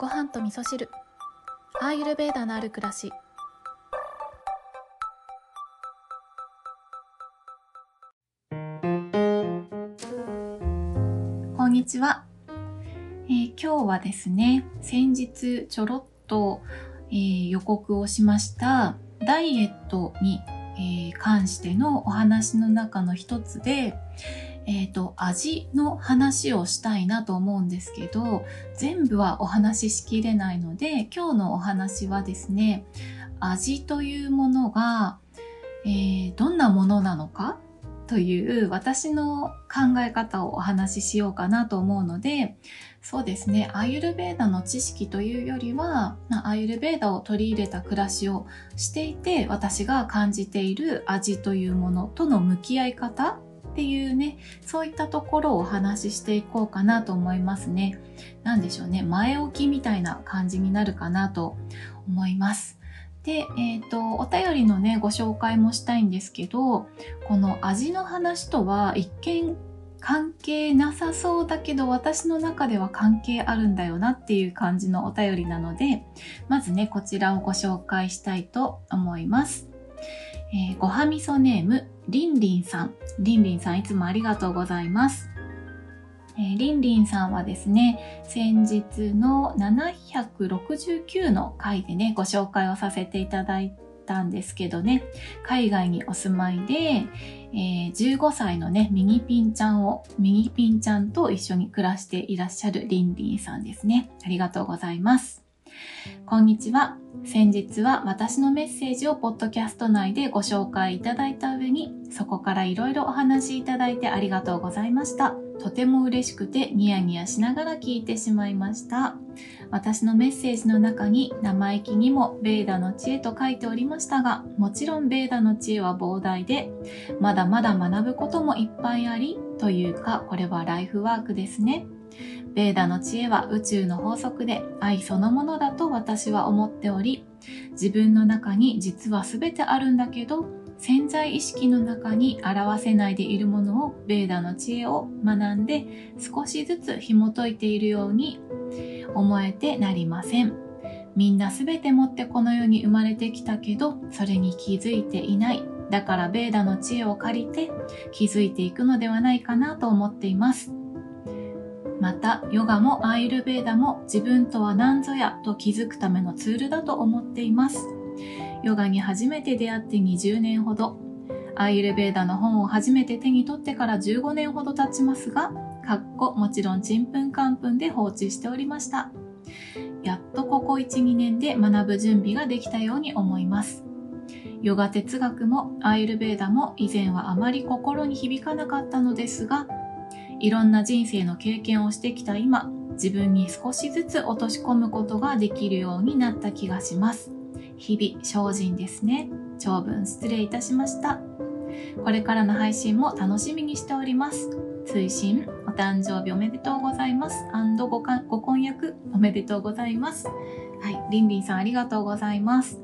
ご飯と味噌汁。アーユルベーダのある暮らし。こんにちは、えー今日はですね先日ちょろっと、えー予告をしましたダイエットに、えー関してのお話の中の一つで、えっ、と、味の話をしたいなと思うんですけど、全部はお話ししきれないので、今日のお話はですね、味というものが、えーどんなものなのかという私の考え方をお話ししようかなと思うので、そうですね、アーユルベーダの知識というよりは、アーユルベーダを取り入れた暮らしをしていて、私が感じている味というものとの向き合い方っていうね、そういったところをお話ししていこうかなと思いますね。なんでしょうね、前置きみたいな感じになるかなと思います。で、えっ、と、お便りのね、ご紹介もしたいんですけど、この味の話とは一見関係なさそうだけど私の中では関係あるんだよなっていう感じのお便りなので、まずね、こちらをご紹介したいと思います。えーごはみそネーム、りんりんさん。りんりんさんいつもありがとうございます。えーりんりんさんはですね、先日の769の回でね、ご紹介をさせていただいたんですけどね、海外にお住まいで、えー15歳のね、ミニピンちゃんを、ミニピンちゃんと一緒に暮らしていらっしゃるりんりんさんですね。ありがとうございます。こんにちは。先日は私のメッセージをポッドキャスト内でご紹介いただいた上に、そこからいろいろお話しいただいてありがとうございました。とても嬉しくてニヤニヤしながら聞いてしまいました。私のメッセージの中に生意気にもベーダの知恵と書いておりましたが、もちろんベーダの知恵は膨大で、まだまだ学ぶこともいっぱいあり、というか、これはライフワークですね。ベーダの知恵は宇宙の法則で愛そのものだと私は思っており、自分の中に実は全てあるんだけど、潜在意識の中に表せないでいるものをベーダの知恵を学んで少しずつ紐解いているように思えてなりません。みんな全て持ってこの世に生まれてきたけど、それに気づいていない。だからベーダの知恵を借りて気づいていくのではないかなと思っています。また、ヨガもアーユルベーダも自分とは何ぞやと気づくためのツールだと思っています。ヨガに初めて出会って20年ほど、アーユルベーダの本を初めて手に取ってから15年ほど経ちますが、かっこもちろんちんぷんかんぷんで放置しておりました。やっとここ1、2年で学ぶ準備ができたように思います。ヨガ哲学もアーユルベーダも以前はあまり心に響かなかったのですが、いろんな人生の経験をしてきた今、自分に少しずつ落とし込むことができるようになった気がします。日々精進ですね。長文失礼いたしました。これからの配信も楽しみにしております。追伸お誕生日おめでとうございます。ごかご婚約おめでとうございます。はい、りんりんさんありがとうございます。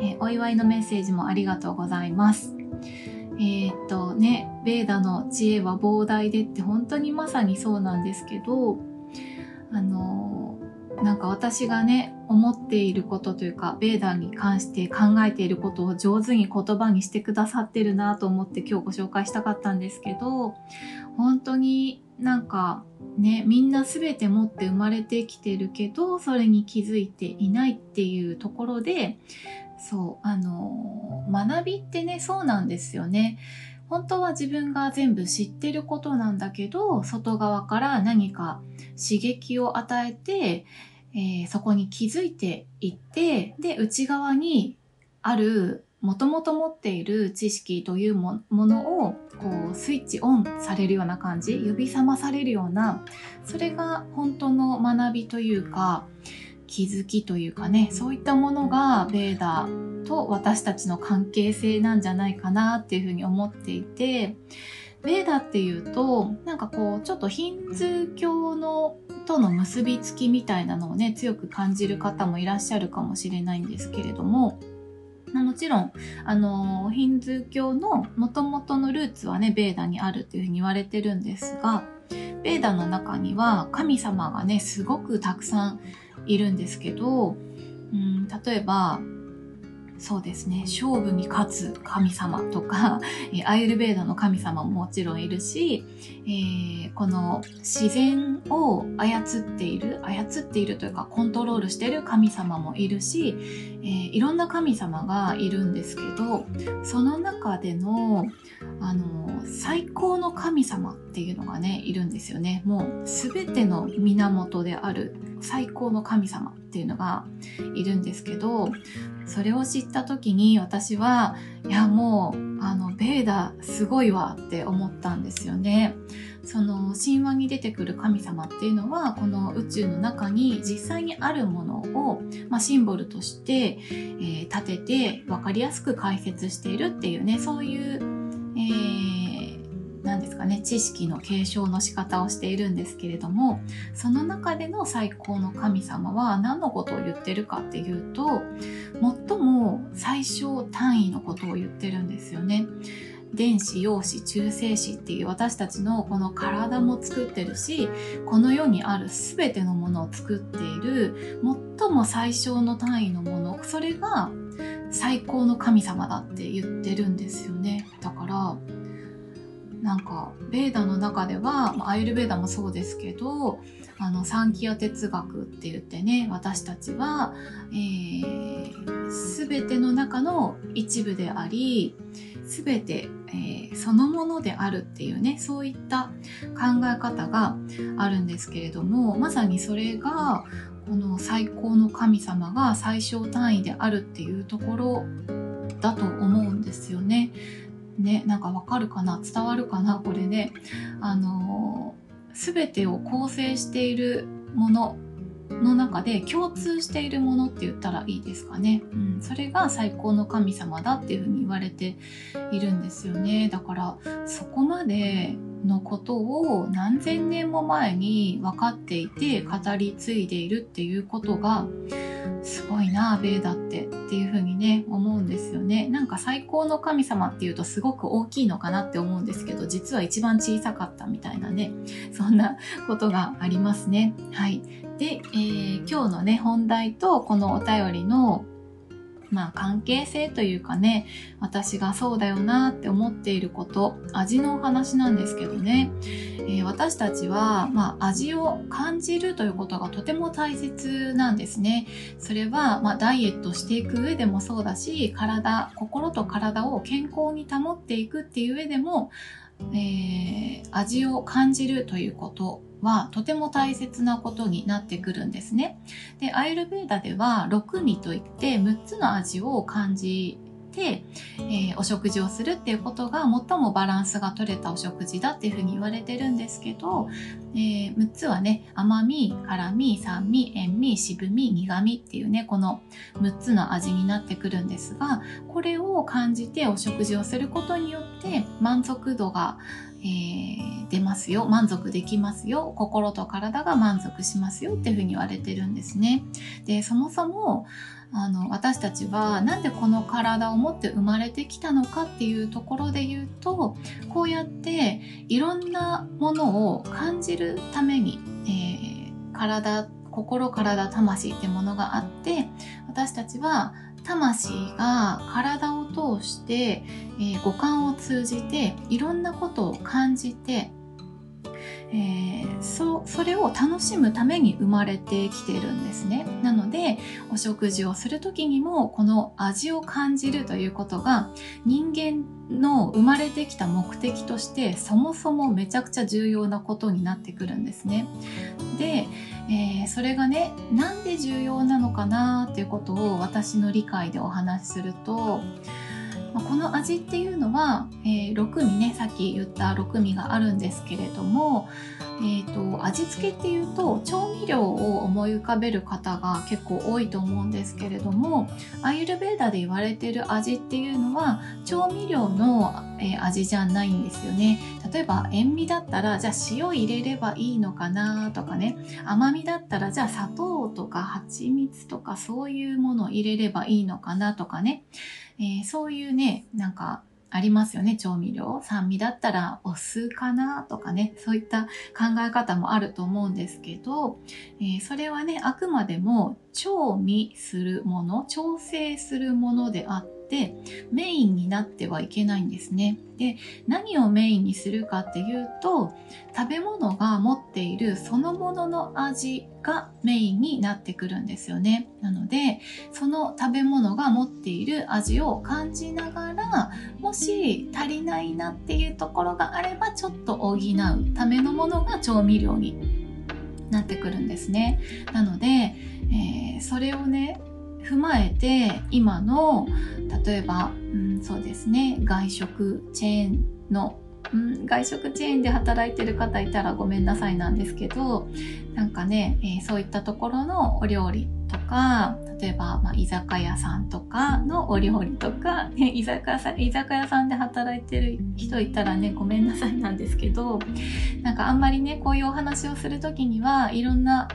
えお祝いのメッセージもありがとうございます。えーっとね、ベーダの知恵は膨大でって本当にまさにそうなんですけど、あのなんか私がね、思っていることというか、ベーダに関して考えていることを上手に言葉にしてくださってるなと思って今日ご紹介したかったんですけど、本当になんかね、みんな全て持って生まれてきてるけど、それに気づいていないっていうところで、そう、あの学びってね、そうなんですよね。本当は自分が全部知ってることなんだけど、外側から何か刺激を与えて、えーそこに気づいていって、で、内側にある、もともと持っている知識というもものを、こう、スイッチオンされるような感じ、呼び覚まされるような、それが本当の学びというか、気づきというかね、そういったものがベーダーと私たちの関係性なんじゃないかなっていうふうに思っていて、ベーダっていうと、なんかこう、ちょっとヒンズー教のとの結びつきみたいなのをね、強く感じる方もいらっしゃるかもしれないんですけれども、もちろん、あの、ヒンズー教の元々のルーツはね、ベーダにあるっていうふうに言われてるんですが、ベーダの中には神様がね、すごくたくさんいるんですけど、うん、例えば、そうですね、勝負に勝つ神様とか、アイルベーダの神様ももちろんいるし、えー、この自然を操っている、操っているというかコントロールしている神様もいるし、えー、いろんな神様がいるんですけど、その中での、あの、最高の神様っていうのがね、いるんですよね。もう全ての源である最高の神様っていうのがいるんですけど、それを知った時に私は、いやもう、あの、ベーダすごいわって思ったんですよね。その神話に出てくる神様っていうのはこの宇宙の中に実際にあるものを、まあ、シンボルとして、えー、立てて分かりやすく解説しているっていうねそういう、えー、何ですかね知識の継承の仕方をしているんですけれどもその中での最高の神様は何のことを言ってるかっていうと最も最小単位のことを言ってるんですよね。電子、陽子、中性子っていう私たちのこの体も作ってるし、この世にある全てのものを作っている最も最小の単位のもの、それが最高の神様だって言ってるんですよね。だから、なんか、ベーダの中では、アイルベーダもそうですけど、あの、サンキア哲学って言ってね、私たちは、えー、全ての中の一部であり、全て、えー、そのものであるっていうねそういった考え方があるんですけれどもまさにそれがこの最高の神様が最小単位であるっていうところだと思うんですよね。ね、なんかわかるかな伝わるかなこれね。あのー、全てを構成しているものの中で共通しているものって言ったらいいですかね。うん、それが最高の神様だっていうふうに言われているんですよね。だからそこまでのことを何千年も前に分かっていて語り継いでいるっていうことがすごいなベーダってっていうふうにね思うんですよね。なんか最高の神様っていうとすごく大きいのかなって思うんですけど実は一番小さかったみたいなねそんなことがありますね。はい。で、えー、今日のね本題とこのお便りのまあ関係性というかね、私がそうだよなって思っていること、味のお話なんですけどね、えー、私たちは、まあ、味を感じるということがとても大切なんですね。それは、まあ、ダイエットしていく上でもそうだし、体、心と体を健康に保っていくっていう上でも、えー、味を感じるということはとても大切なことになってくるんですね。で、アイルベーダでは6味といって6つの味を感じて、えー、お食事をするっていうことが最もバランスが取れたお食事だっていうふうに言われてるんですけど、えー、6つはね、甘み、辛み、酸味、塩味、渋み、苦味っていうね、この6つの味になってくるんですが、これを感じてお食事をすることによって満足度がえー、出ますよ満足できますよ心と体が満足しますよっていうふうに言われてるんですね。でそもそもあの私たちはなんでこの体を持って生まれてきたのかっていうところで言うとこうやっていろんなものを感じるために、えー、体心体魂ってものがあって私たちは魂が体を通して、えー、五感を通じていろんなことを感じて、えー、そそれを楽しむために生まれてきてるんですね。なのでお食事をする時にもこの味を感じるということが人間の生まれてきた目的としてそもそもめちゃくちゃ重要なことになってくるんですね。でえー、それがねなんで重要なのかなっていうことを私の理解でお話しするとこの味っていうのは、えー、6味ねさっき言った6味があるんですけれども、えーと、味付けっていうと調味料を思い浮かべる方が結構多いと思うんですけれどもアイルベーダで言われてる味っていうのは調味料の、えー、味じゃないんですよね。例えば塩味だったらじゃあ塩入れればいいのかなとかね。甘みだったらじゃあ砂糖とか蜂蜜とかそういうものを入れればいいのかなとかね、えー、そういうねなんかありますよね、調味料。酸味だったらお酢かなとかね、そういった考え方もあると思うんですけど、えー、それはね、あくまでも調味するもの、調整するものであって、メインになってはいけないんですね。で、何をメインにするかっていうと、食べ物が持っているそのものの味がメインになってくるんですよね。なので、その食べ物が持っている味を感じながら、もし足りないなっていうところがあれば、ちょっと補うためのものが調味料になってくるんですね。なので、えー、それをね、踏まえて今の例えば、うん、そうですね外食チェーンの、うん、外食チェーンで働いてる方いたらごめんなさいなんですけどなんかね、えー、そういったところのお料理とか例えば、まあ、居酒屋さんとかのお料理とか、ね、居酒屋さん居酒屋さんで働いてる人いたらねごめんなさいなんですけどなんかあんまりねこういうお話をする時にはいろんな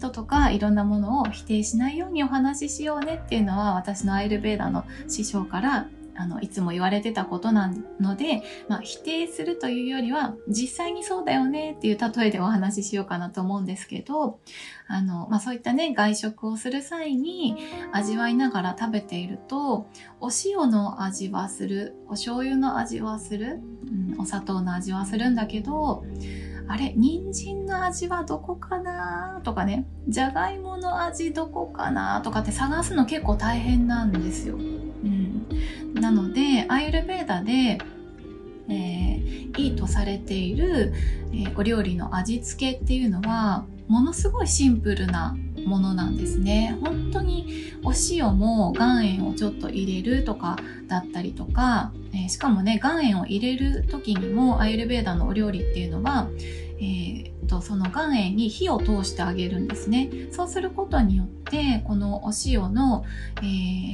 人とかいろんなものを否定しないようにお話ししようねっていうのは私のアイルベーダの師匠からあのいつも言われてたことなので、まあ、否定するというよりは実際にそうだよねっていう例えでお話ししようかなと思うんですけどあの、まあ、そういったね外食をする際に味わいながら食べているとお塩の味はするお醤油の味はする、うん、お砂糖の味はするんだけどあれ人参の味はどこかなとかねじゃがいもの味どこかなとかって探すの結構大変なんですよ。うん、なのでアイルベーダで、えー、いいとされている、えー、お料理の味付けっていうのはものすごいシンプルなものなんですね。本当にお塩も岩塩をちょっと入れるとかだったりとか、えー、しかもね岩塩を入れる時にもアイルベーダのお料理っていうのは、えー、とその岩塩に火を通してあげるんですね。そうすることによってこのお塩の、えー、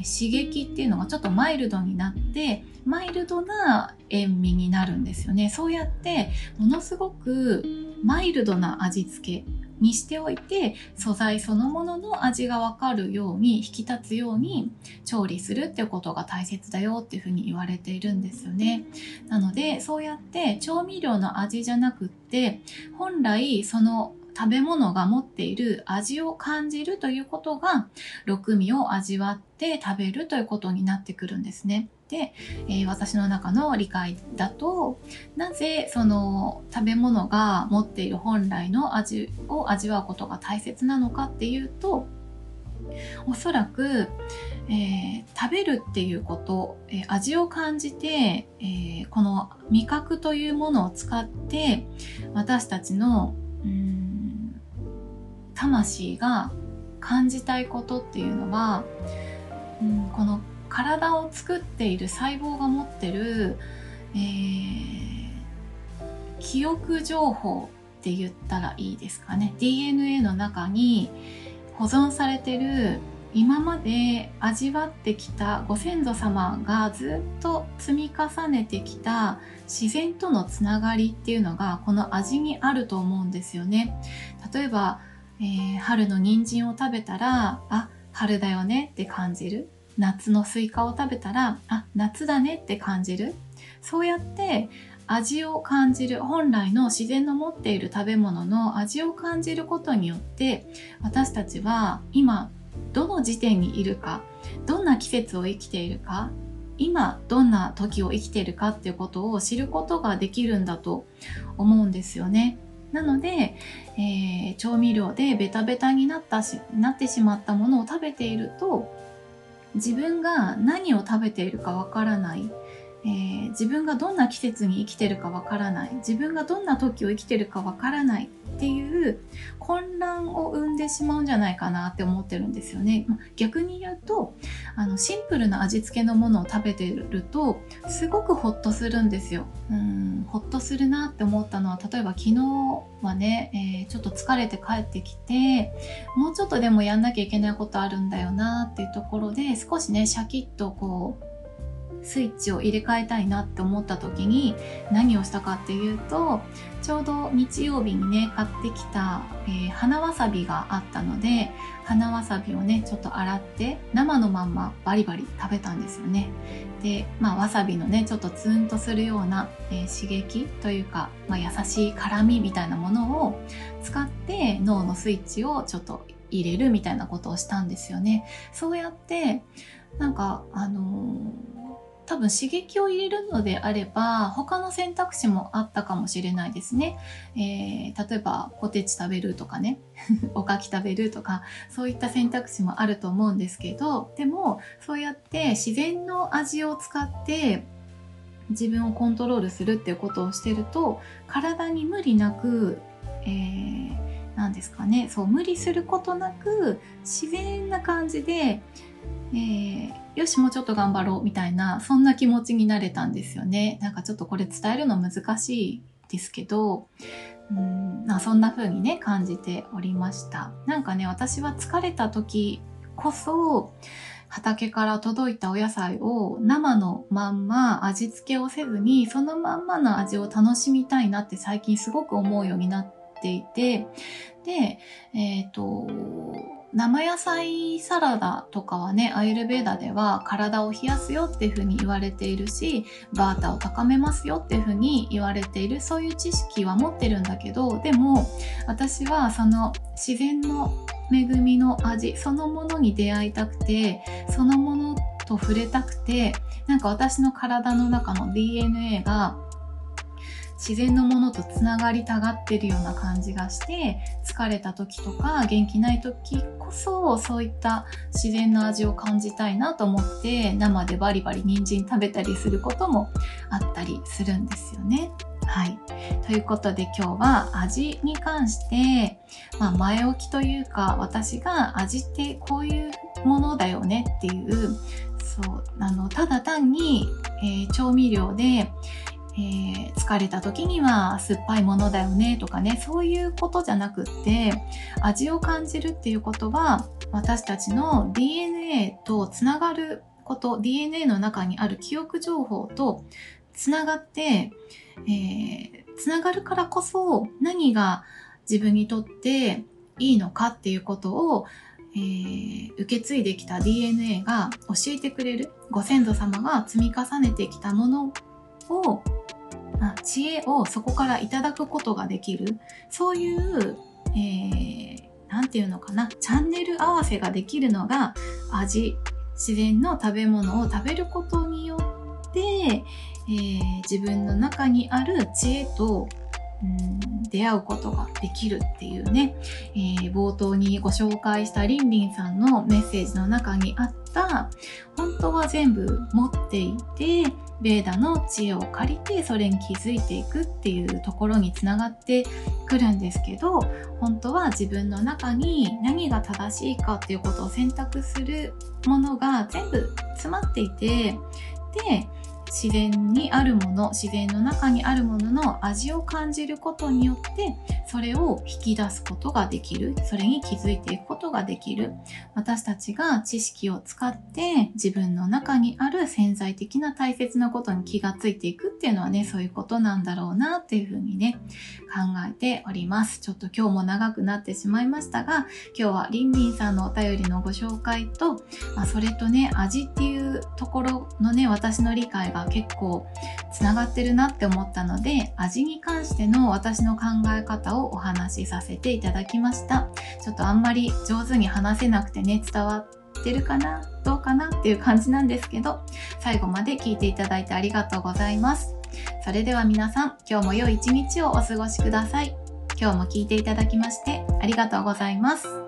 刺激っていうのがちょっとマイルドになってマイルドな塩味になるんですよね。そうやってものすごくマイルドな味付けにしておいて素材そのものの味がわかるように引き立つように調理するっていうことが大切だよっていうふうに言われているんですよね。なのでそうやって調味料の味じゃなくって本来その食べ物が持っている味を感じるということが六味を味わって食べるということになってくるんですね。で、えー、私の中の理解だとなぜその食べ物が持っている本来の味を味わうことが大切なのかっていうとおそらく、えー、食べるっていうこと、えー、味を感じて、え、この味覚というものを使って私たちのうん魂が感じたいことっていうのは、うん、この体を作っている細胞が持ってる、えー、記憶情報って言ったらいいですかね DNA の中に保存されてる今まで味わってきたご先祖様がずっと積み重ねてきた自然とのつながりっていうのがこの味にあると思うんですよね。例えば、えー、春の人参を食べたらあ春だよねって感じる夏のスイカを食べたらあ夏だねって感じるそうやって味を感じる本来の自然の持っている食べ物の味を感じることによって私たちは今どの時点にいるかどんな季節を生きているか今どんな時を生きているかっていうことを知ることができるんだと思うんですよね。なので、えー、調味料でベタベタになったしなってしまったものを食べていると自分が何を食べているかわからない、えー、自分がどんな季節に生きてるかわからない自分がどんな時を生きてるかわからないっていう混乱を生んでしまうんじゃないかなって思ってるんですよね。逆に言うとあのシンプルな味付けのものを食べてるとすごくホッとするんですよ。うんホッとするなって思ったのは例えば昨日はね、えー、ちょっと疲れて帰ってきてもうちょっとでもやんなきゃいけないことあるんだよなっていうところで少しねシャキッとこうスイッチを入れ替えたいなって思った時に何をしたかっていうとちょうど日曜日にね買ってきた、えー、花わさびがあったので花わさびをねちょっと洗って生のまんまバリバリ食べたんですよね。でまあわさびのねちょっとツンとするような、えー、刺激というか、まあ、優しい辛みみたいなものを使って脳のスイッチをちょっと入れるみたいなことをしたんですよね。そうやってなんかあのー多分刺激を入れるのであれば他の選択肢もあったかもしれないですね。えー、例えばポテチ食べるとかね おかき食べるとかそういった選択肢もあると思うんですけどでもそうやって自然の味を使って自分をコントロールするっていうことをしてると体に無理なく、えー、何ですかねそう無理することなく自然な感じでえー、よしもうちょっと頑張ろうみたいなそんな気持ちになれたんですよね。なんかちょっとこれ伝えるの難しいですけどうんそんな風にね感じておりました。なんかね私は疲れた時こそ畑から届いたお野菜を生のまんま味付けをせずにそのまんまの味を楽しみたいなって最近すごく思うようになっていてでえっ、ー、と生野菜サラダとかはね、アイルベーダでは体を冷やすよっていうふうに言われているし、バータを高めますよっていうふうに言われている、そういう知識は持ってるんだけど、でも私はその自然の恵みの味そのものに出会いたくて、そのものと触れたくて、なんか私の体の中の DNA が自然のものとつながりたがってるような感じがして疲れた時とか元気ない時こそそういった自然の味を感じたいなと思って生でバリバリ人参食べたりすることもあったりするんですよね。はい。ということで今日は味に関して、まあ、前置きというか私が味ってこういうものだよねっていうそうあのただ単に、えー、調味料でえー、疲れた時には酸っぱいものだよねとかねそういうことじゃなくって味を感じるっていうことは私たちの DNA とつながること DNA の中にある記憶情報とつながって、えー、つながるからこそ何が自分にとっていいのかっていうことをえー、受け継いできた DNA が教えてくれるご先祖様が積み重ねてきたものを知恵をそこからいただくことができる。そういう、えー、ていうのかな。チャンネル合わせができるのが味自然の食べ物を食べることによって、えー、自分の中にある知恵とうん出会うことができるっていうね、えー、冒頭にご紹介したりんりんさんのメッセージの中にあった本当は全部持っていてベーダの知恵を借りてそれに気づいていくっていうところにつながってくるんですけど本当は自分の中に何が正しいかっていうことを選択するものが全部詰まっていてで自然にあるもの自然の中にあるものの味を感じることによってそれを引き出すことができる。それに気づいていくことができる。私たちが知識を使って自分の中にある潜在的な大切なことに気がついていくっていうのはねそういうことなんだろうなっていうふうにね考えております。ちょっと今日も長くなってしまいましたが今日はりんりんさんのお便りのご紹介と、まあ、それとね味っていうところのね私の理解が結構つながってるなって思ったので味に関しての私の考え方方をお話しさせていただきました。ちょっとあんまり上手に話せなくてね伝わってるかなどうかなっていう感じなんですけど最後まで聞いていただいてありがとうございます。それでは皆さん今日も良い一日をお過ごしください。今日も聞いていただきましてありがとうございます。